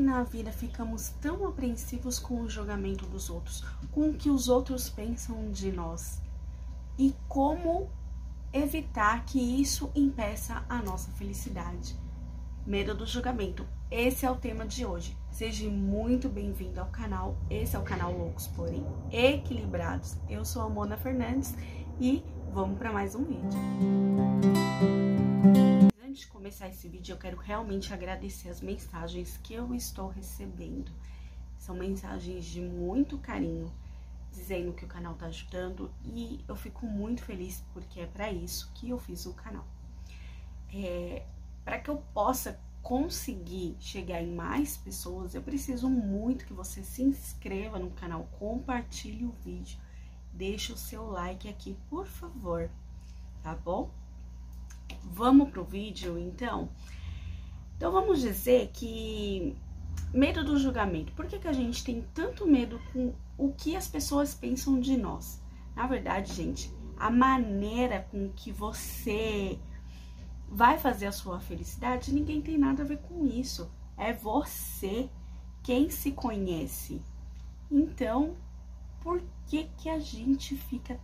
na vida ficamos tão apreensivos com o julgamento dos outros, com o que os outros pensam de nós? E como evitar que isso impeça a nossa felicidade? Medo do julgamento. Esse é o tema de hoje. Seja muito bem-vindo ao canal. Esse é o canal Loucos, porém equilibrados. Eu sou a Mona Fernandes e vamos para mais um vídeo começar esse vídeo, eu quero realmente agradecer as mensagens que eu estou recebendo. São mensagens de muito carinho, dizendo que o canal tá ajudando e eu fico muito feliz porque é para isso que eu fiz o canal. É, para que eu possa conseguir chegar em mais pessoas, eu preciso muito que você se inscreva no canal, compartilhe o vídeo, deixe o seu like aqui, por favor, tá bom? Vamos pro vídeo, então? Então, vamos dizer que medo do julgamento. Por que, que a gente tem tanto medo com o que as pessoas pensam de nós? Na verdade, gente, a maneira com que você vai fazer a sua felicidade, ninguém tem nada a ver com isso. É você quem se conhece. Então, por que que a gente fica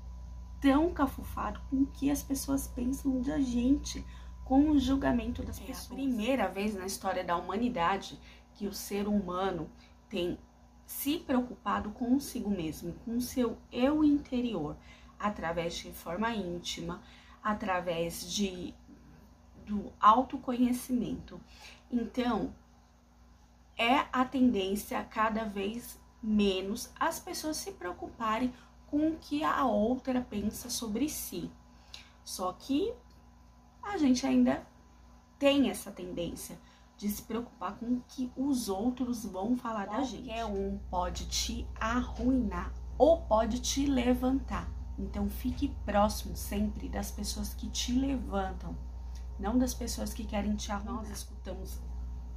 tão cafufado com o que as pessoas pensam da gente, com o julgamento das é pessoas. É a primeira vez na história da humanidade que o ser humano tem se preocupado consigo mesmo, com o seu eu interior, através de reforma íntima, através de do autoconhecimento. Então, é a tendência cada vez menos as pessoas se preocuparem com o que a outra pensa sobre si. Só que a gente ainda tem essa tendência de se preocupar com o que os outros vão falar Qualquer da gente. Qualquer um pode te arruinar ou pode te levantar. Então fique próximo sempre das pessoas que te levantam, não das pessoas que querem te arruinar. Nós escutamos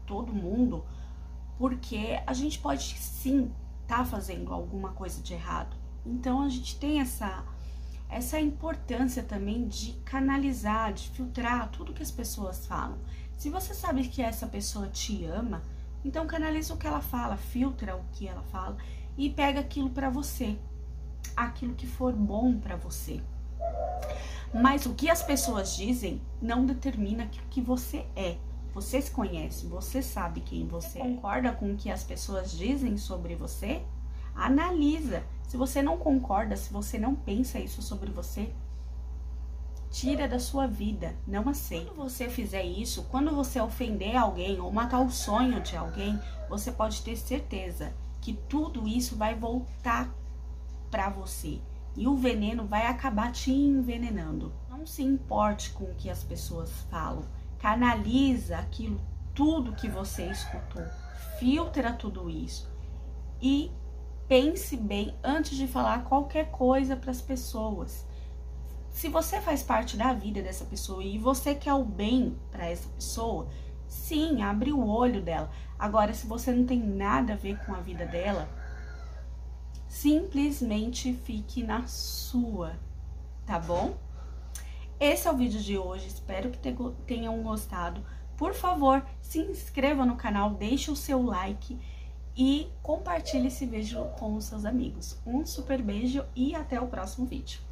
todo mundo porque a gente pode sim estar tá fazendo alguma coisa de errado, então a gente tem essa essa importância também de canalizar, de filtrar tudo que as pessoas falam. Se você sabe que essa pessoa te ama, então canaliza o que ela fala, filtra o que ela fala e pega aquilo para você, aquilo que for bom para você. Mas o que as pessoas dizem não determina aquilo que você é. Você se conhece, você sabe quem você é. Concorda com o que as pessoas dizem sobre você? Analisa. Se você não concorda, se você não pensa isso sobre você, tira da sua vida, não aceita. Quando você fizer isso, quando você ofender alguém ou matar o sonho de alguém, você pode ter certeza que tudo isso vai voltar para você e o veneno vai acabar te envenenando. Não se importe com o que as pessoas falam, canaliza aquilo tudo que você escutou, filtra tudo isso e pense bem antes de falar qualquer coisa para as pessoas. Se você faz parte da vida dessa pessoa e você quer o bem para essa pessoa, sim, abre o olho dela. Agora, se você não tem nada a ver com a vida dela, simplesmente fique na sua, tá bom? Esse é o vídeo de hoje, espero que tenham gostado. Por favor, se inscreva no canal, deixe o seu like e compartilhe esse vídeo com os seus amigos. Um super beijo e até o próximo vídeo.